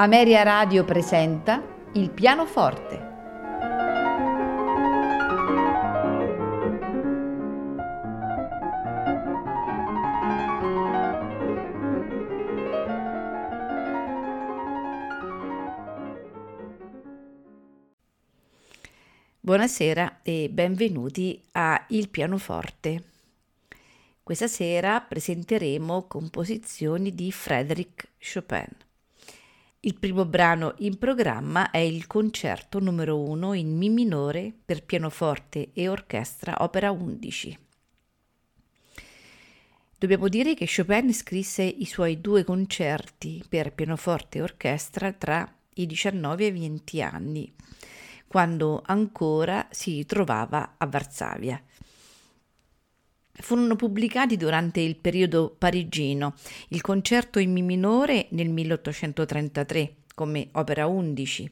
Ameria Radio presenta Il pianoforte. Buonasera e benvenuti a Il pianoforte. Questa sera presenteremo composizioni di Frédéric Chopin. Il primo brano in programma è il concerto numero 1 in Mi minore per pianoforte e orchestra, opera 11. Dobbiamo dire che Chopin scrisse i suoi due concerti per pianoforte e orchestra tra i 19 e i 20 anni, quando ancora si trovava a Varsavia furono pubblicati durante il periodo parigino, il concerto in Mi minore nel 1833 come opera 11,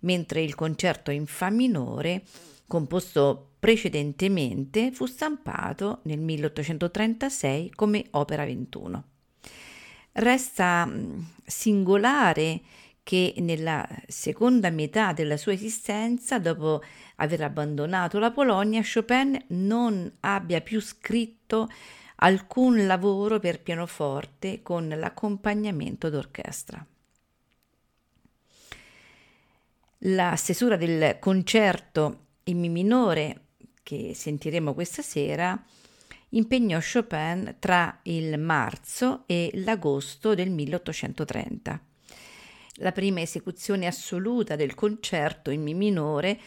mentre il concerto in Fa minore, composto precedentemente, fu stampato nel 1836 come opera 21. Resta mm, singolare che nella seconda metà della sua esistenza, dopo aver abbandonato la Polonia, Chopin non abbia più scritto alcun lavoro per pianoforte con l'accompagnamento d'orchestra. La stesura del concerto in Mi minore che sentiremo questa sera impegnò Chopin tra il marzo e l'agosto del 1830 la prima esecuzione assoluta del concerto in Mi minore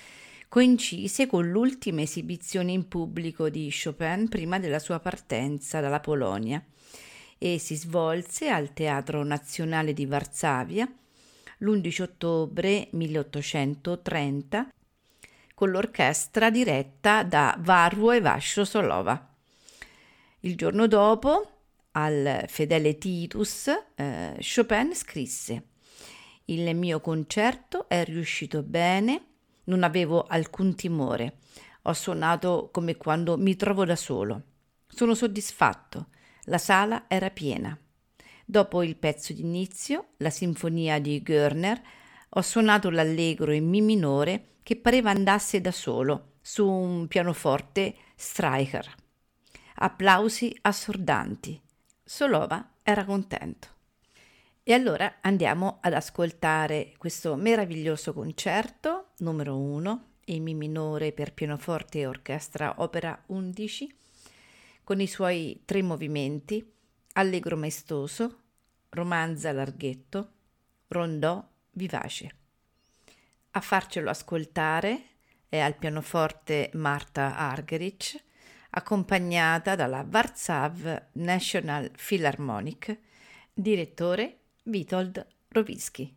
coincise con l'ultima esibizione in pubblico di Chopin prima della sua partenza dalla Polonia e si svolse al Teatro Nazionale di Varsavia l'11 ottobre 1830 con l'orchestra diretta da Varvo e Vascio Solova. Il giorno dopo, al fedele Titus, eh, Chopin scrisse il mio concerto è riuscito bene, non avevo alcun timore. Ho suonato come quando mi trovo da solo. Sono soddisfatto. La sala era piena. Dopo il pezzo d'inizio, la sinfonia di Görner, ho suonato l'allegro in Mi minore che pareva andasse da solo su un pianoforte Streicher. Applausi assordanti. Solova era contento. E allora andiamo ad ascoltare questo meraviglioso concerto numero 1 in Mi minore per pianoforte e orchestra opera 11 con i suoi tre movimenti allegro maestoso, romanza larghetto, rondò vivace. A farcelo ascoltare è al pianoforte Marta Argerich, accompagnata dalla Warsaw National Philharmonic, direttore Witold Rowiski.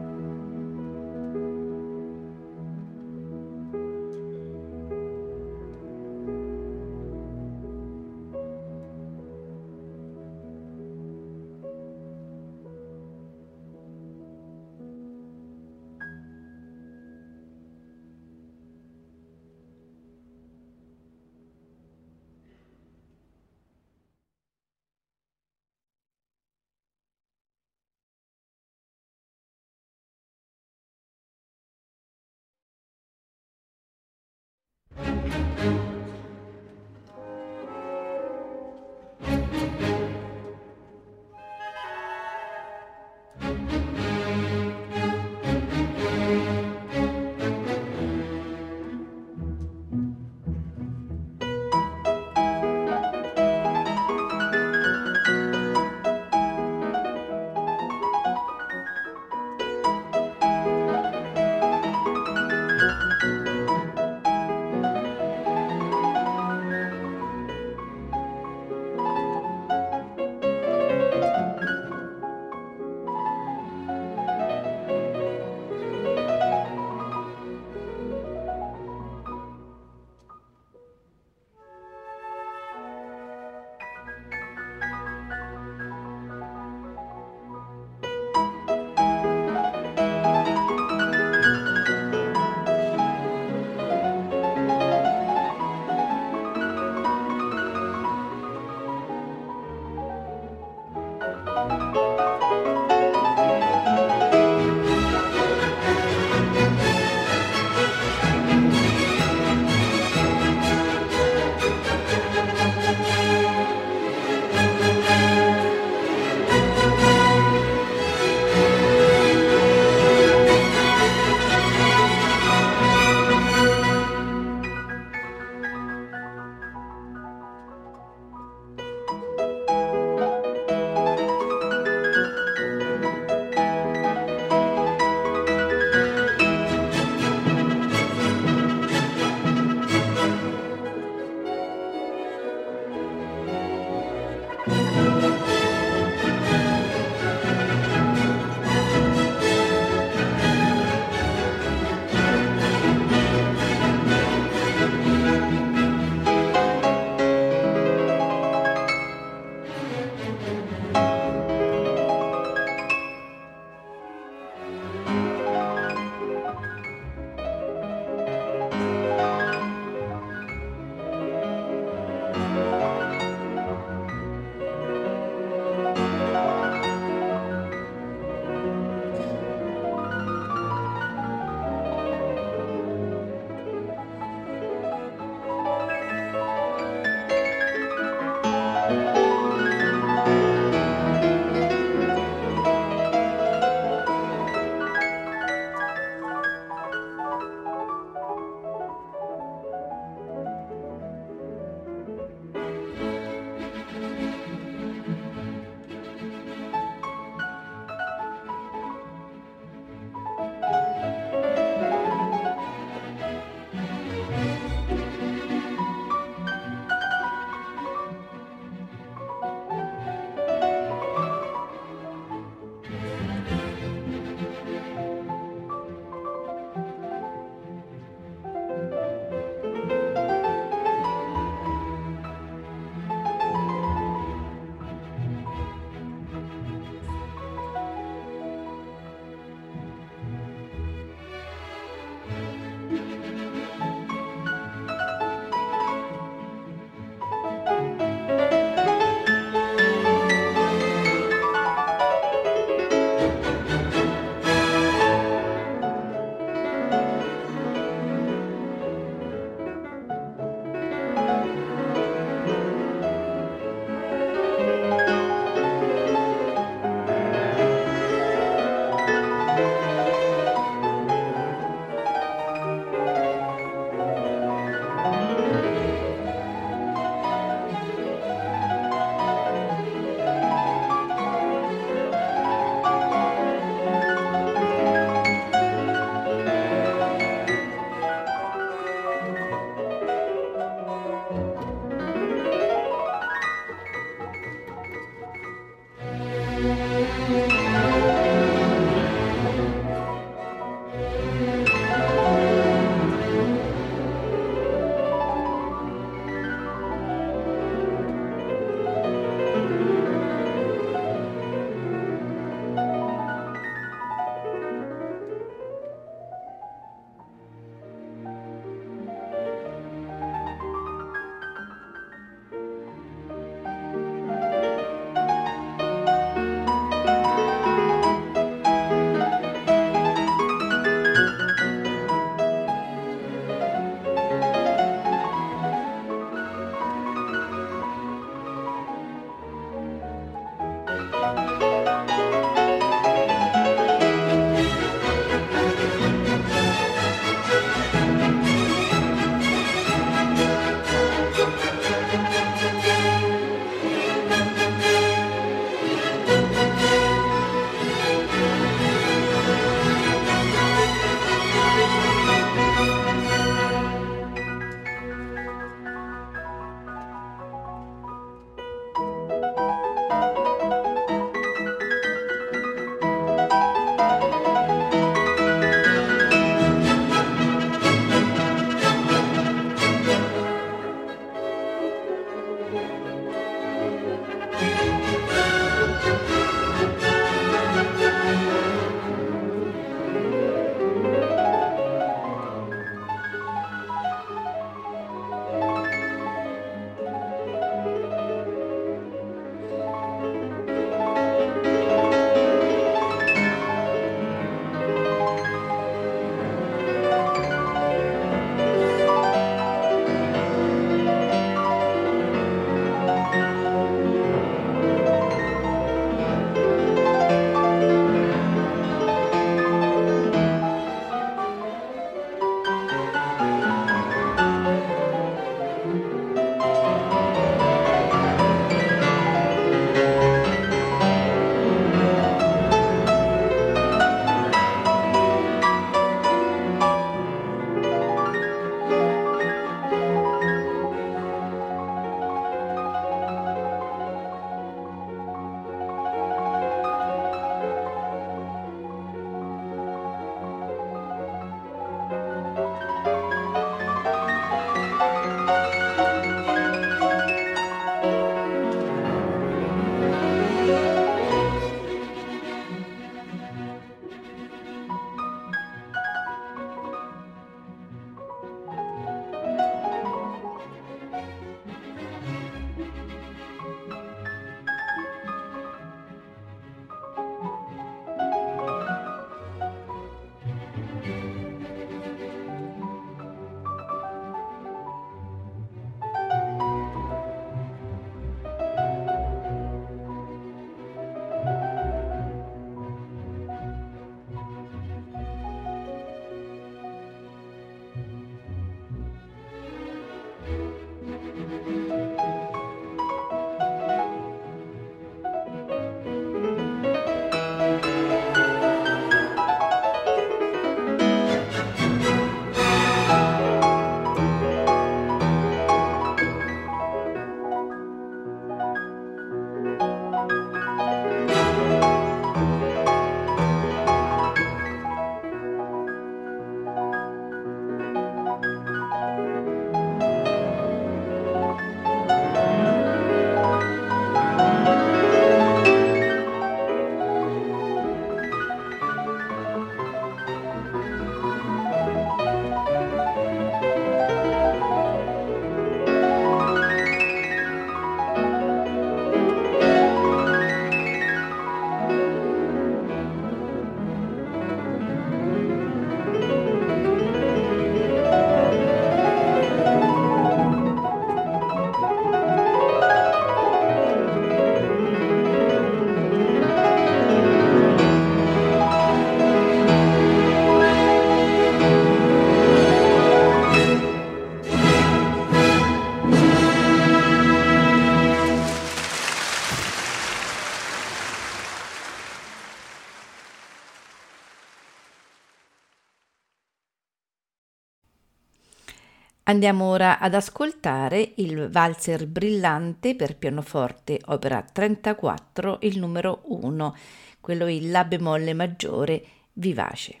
Andiamo ora ad ascoltare il valzer brillante per pianoforte, opera 34, il numero 1, quello in La bemolle maggiore vivace.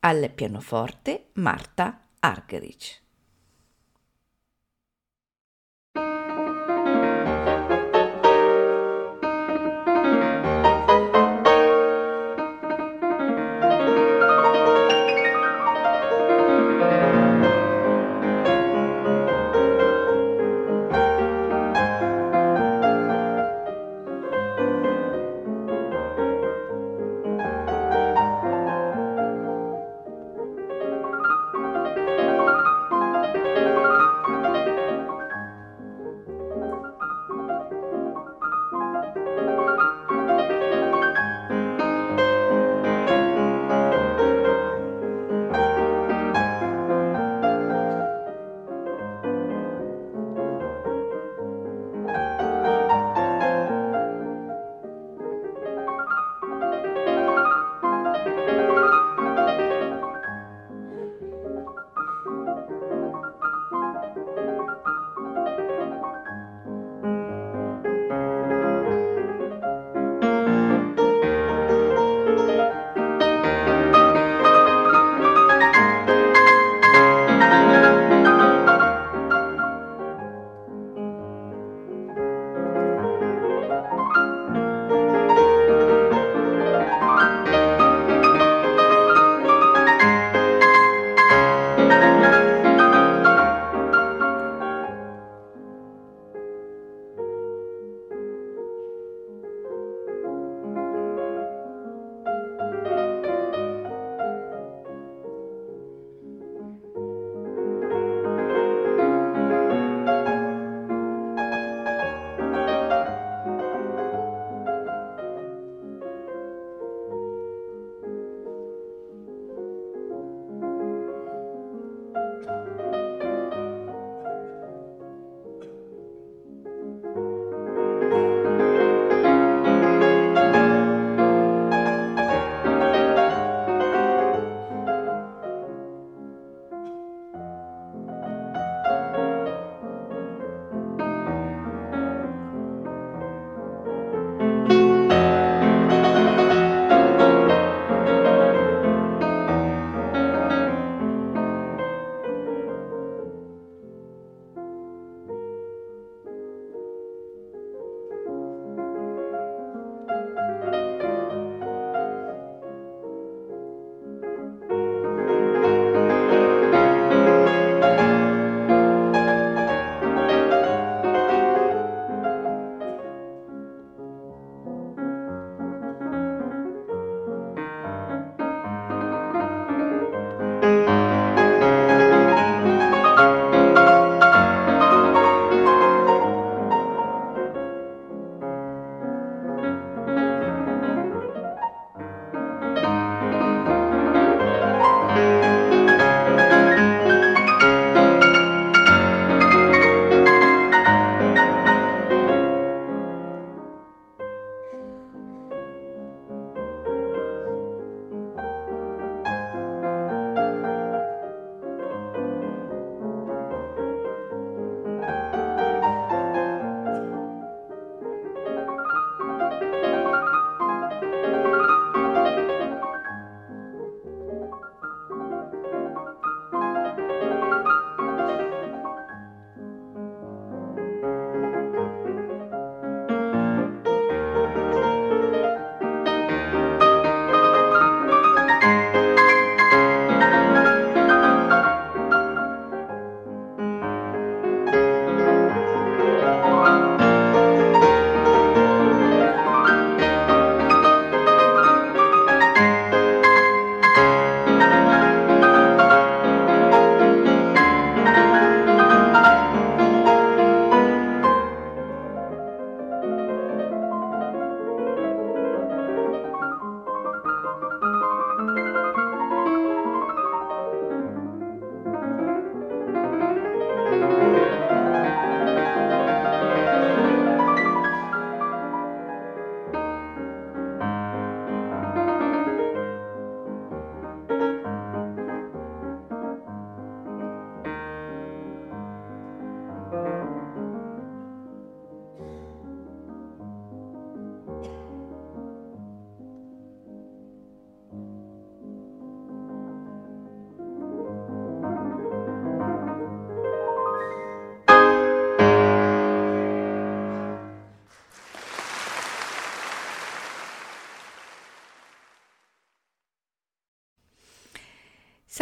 Al pianoforte Marta Argerich.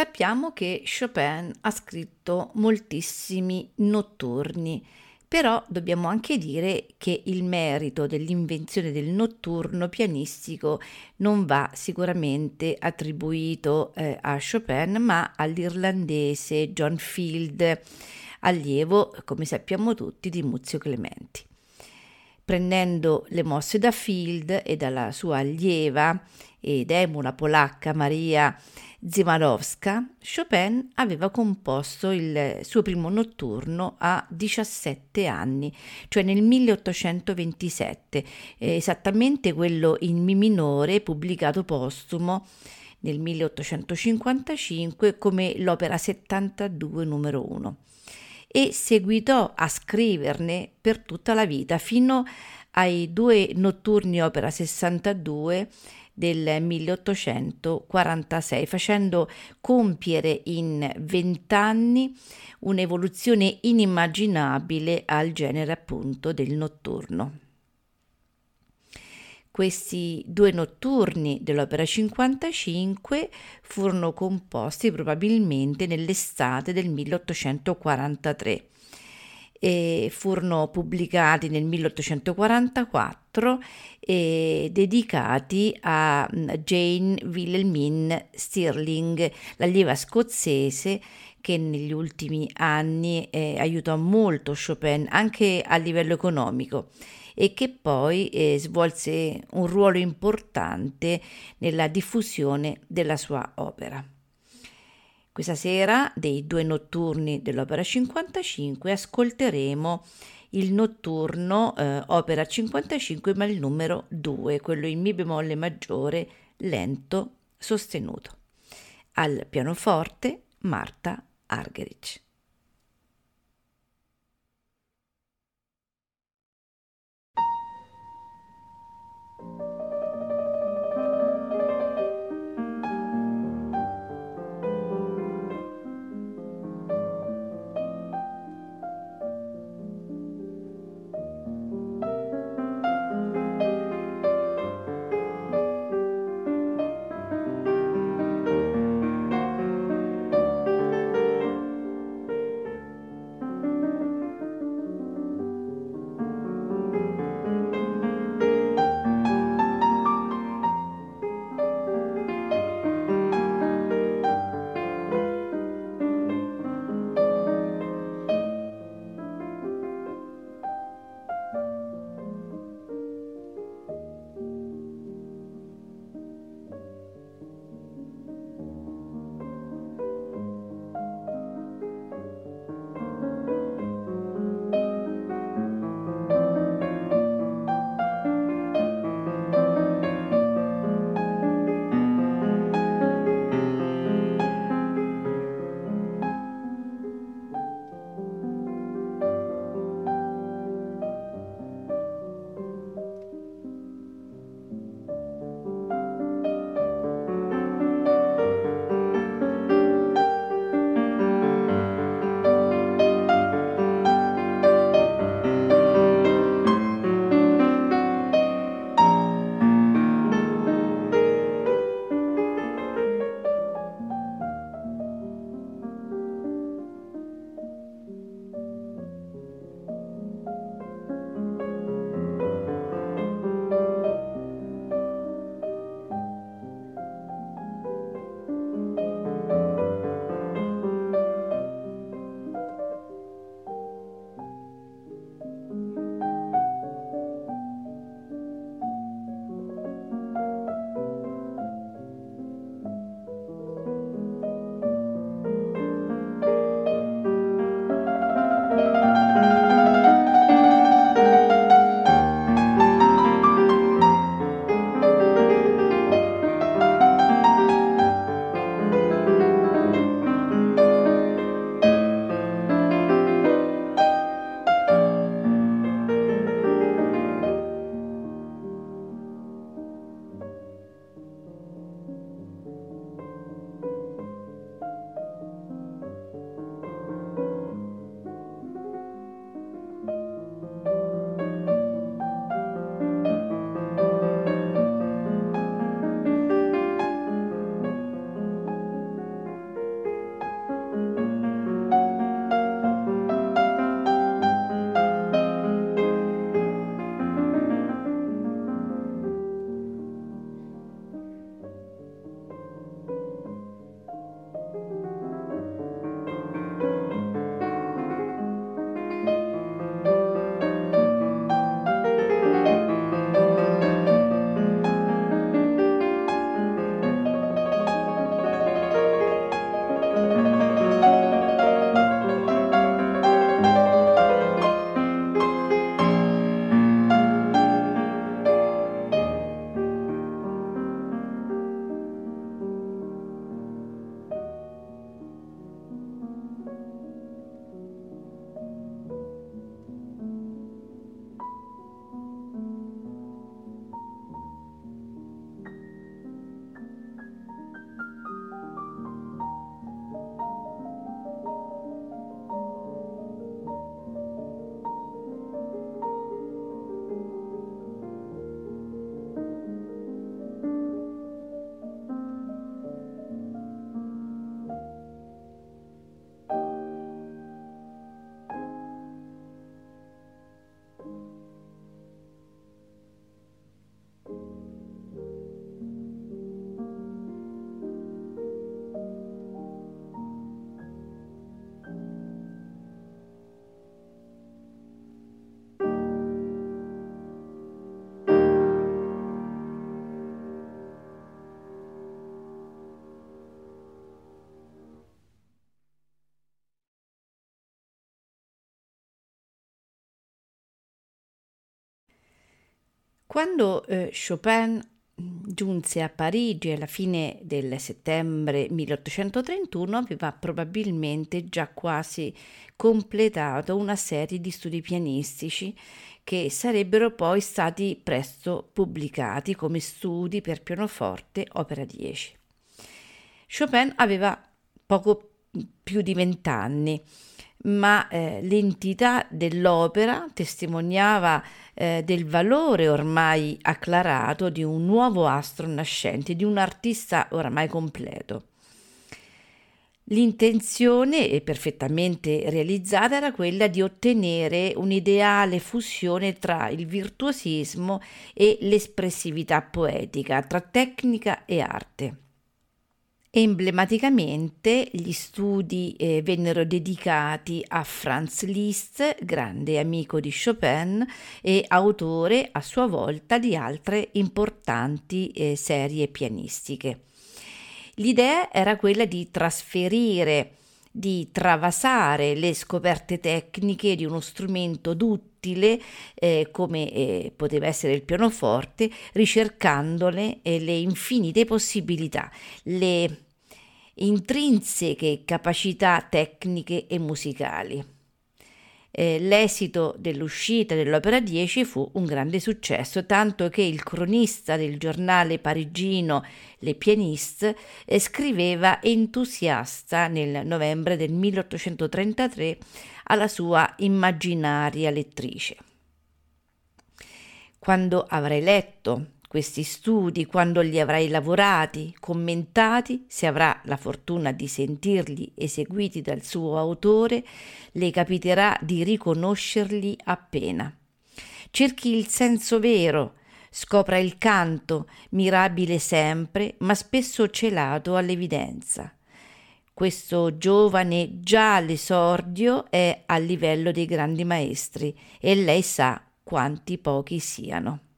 Sappiamo che Chopin ha scritto moltissimi notturni, però dobbiamo anche dire che il merito dell'invenzione del notturno pianistico non va sicuramente attribuito eh, a Chopin, ma all'irlandese John Field, allievo, come sappiamo tutti, di Muzio Clementi. Prendendo le mosse da Field e dalla sua allieva ed emula polacca Maria Zimanowska, Chopin aveva composto il suo primo notturno a 17 anni, cioè nel 1827, esattamente quello in Mi minore pubblicato postumo nel 1855 come l'opera 72 numero 1 e seguitò a scriverne per tutta la vita fino ai due notturni opera 62 del 1846, facendo compiere in vent'anni un'evoluzione inimmaginabile al genere appunto del notturno. Questi due notturni dell'opera 55 furono composti probabilmente nell'estate del 1843 e furono pubblicati nel 1844 e dedicati a mm, Jane Wilhelmine Stirling, l'allieva scozzese che negli ultimi anni eh, aiutò molto Chopin anche a livello economico e che poi eh, svolse un ruolo importante nella diffusione della sua opera. Questa sera, dei due notturni dell'Opera 55, ascolteremo il notturno eh, Opera 55, ma il numero 2, quello in Mi bemolle maggiore, lento, sostenuto. Al pianoforte Marta Argerich. Quando eh, Chopin giunse a Parigi alla fine del settembre 1831 aveva probabilmente già quasi completato una serie di studi pianistici che sarebbero poi stati presto pubblicati come studi per pianoforte opera 10. Chopin aveva poco più di vent'anni, ma eh, l'entità dell'opera testimoniava eh, del valore ormai acclarato di un nuovo astro nascente, di un artista oramai completo. L'intenzione, perfettamente realizzata, era quella di ottenere un'ideale fusione tra il virtuosismo e l'espressività poetica, tra tecnica e arte. Emblematicamente gli studi eh, vennero dedicati a Franz Liszt, grande amico di Chopin e autore a sua volta di altre importanti eh, serie pianistiche. L'idea era quella di trasferire, di travasare le scoperte tecniche di uno strumento duttile eh, come eh, poteva essere il pianoforte, ricercandole eh, le infinite possibilità, le intrinseche capacità tecniche e musicali. Eh, l'esito dell'uscita dell'opera 10 fu un grande successo, tanto che il cronista del giornale parigino Le Pianiste eh, scriveva entusiasta nel novembre del 1833 alla sua immaginaria lettrice. Quando avrai letto questi studi, quando li avrai lavorati, commentati, se avrà la fortuna di sentirli eseguiti dal suo autore, le capiterà di riconoscerli appena. Cerchi il senso vero, scopra il canto, mirabile sempre, ma spesso celato all'evidenza. Questo giovane già all'esordio è a livello dei grandi maestri e lei sa quanti pochi siano.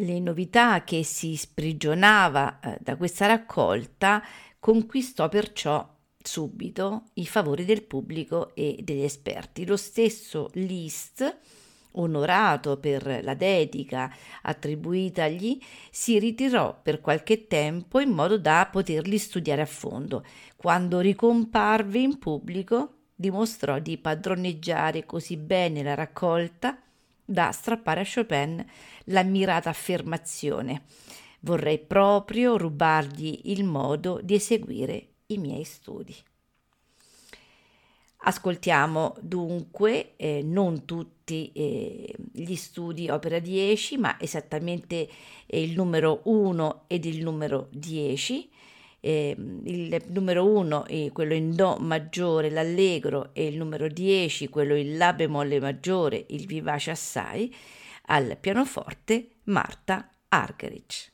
Le novità che si sprigionava eh, da questa raccolta conquistò perciò subito i favori del pubblico e degli esperti. Lo stesso Liszt, onorato per la dedica attribuitagli, si ritirò per qualche tempo in modo da poterli studiare a fondo. Quando ricomparve in pubblico, dimostrò di padroneggiare così bene la raccolta da strappare a Chopin l'ammirata affermazione. Vorrei proprio rubargli il modo di eseguire i miei studi. Ascoltiamo dunque eh, non tutti eh, gli studi opera 10, ma esattamente eh, il numero 1 ed il numero 10 eh, il numero 1 è quello in Do maggiore, l'allegro, e il numero 10, quello in La bemolle maggiore, il vivace assai, al pianoforte Marta Argerich.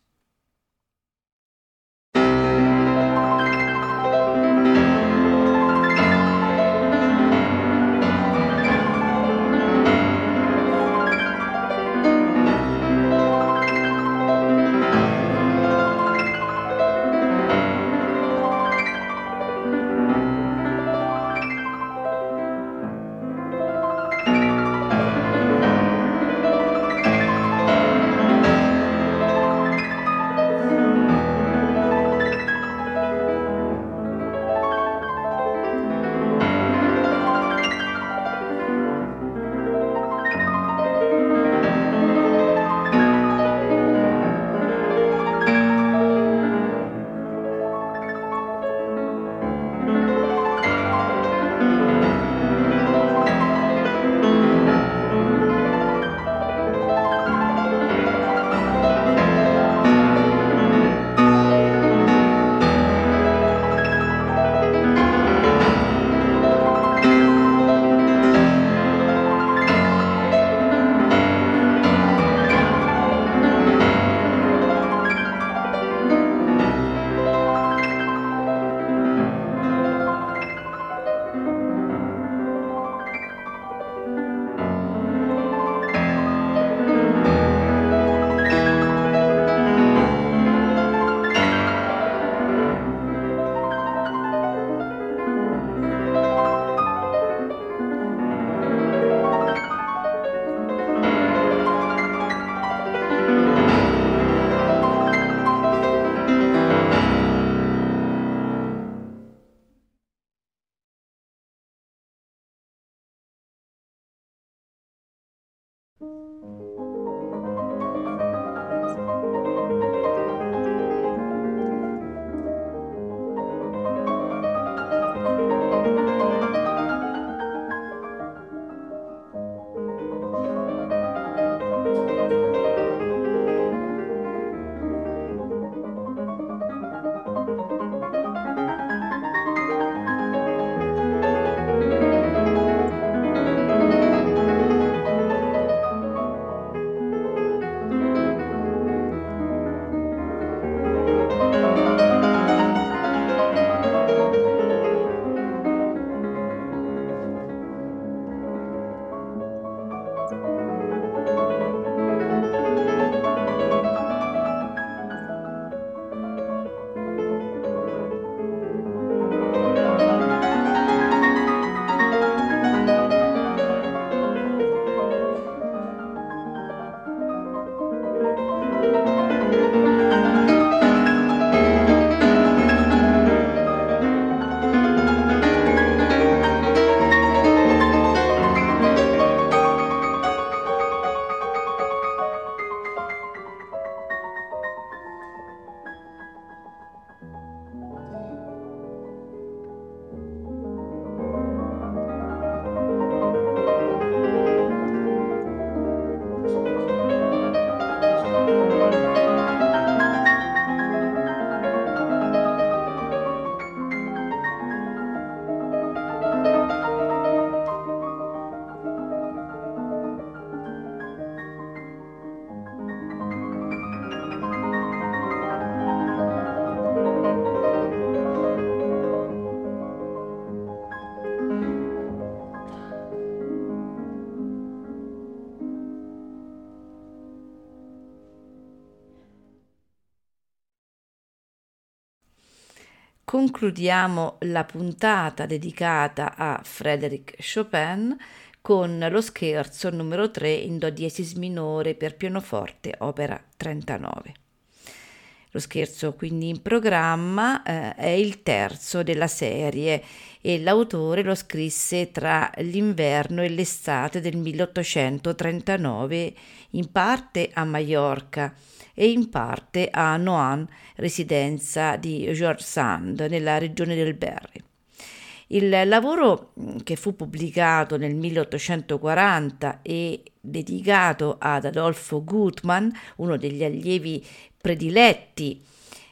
Concludiamo la puntata dedicata a Frédéric Chopin con lo scherzo numero 3 in Do diesis minore per pianoforte, opera 39. Lo scherzo quindi in programma eh, è il terzo della serie e l'autore lo scrisse tra l'inverno e l'estate del 1839, in parte a Maiorca e in parte a Noan, residenza di George Sand nella regione del Berry. Il lavoro che fu pubblicato nel 1840 e dedicato ad Adolfo Gutmann, uno degli allievi prediletti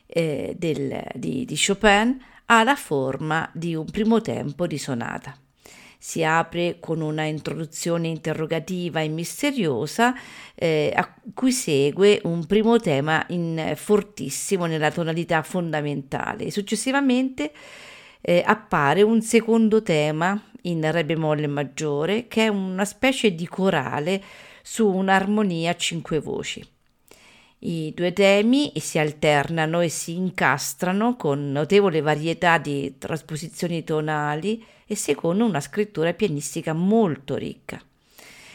eh, del, di, di Chopin, ha la forma di un primo tempo di sonata si apre con una introduzione interrogativa e misteriosa eh, a cui segue un primo tema in, fortissimo nella tonalità fondamentale. Successivamente eh, appare un secondo tema in re bemolle maggiore che è una specie di corale su un'armonia a cinque voci. I due temi si alternano e si incastrano con notevole varietà di trasposizioni tonali e secondo una scrittura pianistica molto ricca.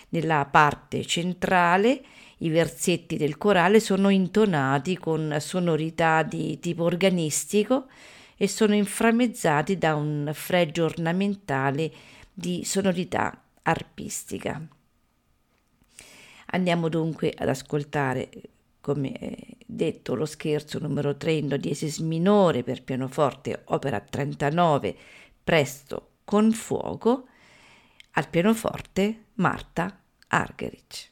Nella parte centrale i versetti del corale sono intonati con sonorità di tipo organistico e sono inframmezzati da un fregio ornamentale di sonorità arpistica. Andiamo dunque ad ascoltare come detto lo scherzo numero 3 in do diesis minore per pianoforte opera 39 presto con fuoco al pianoforte Marta Argerich.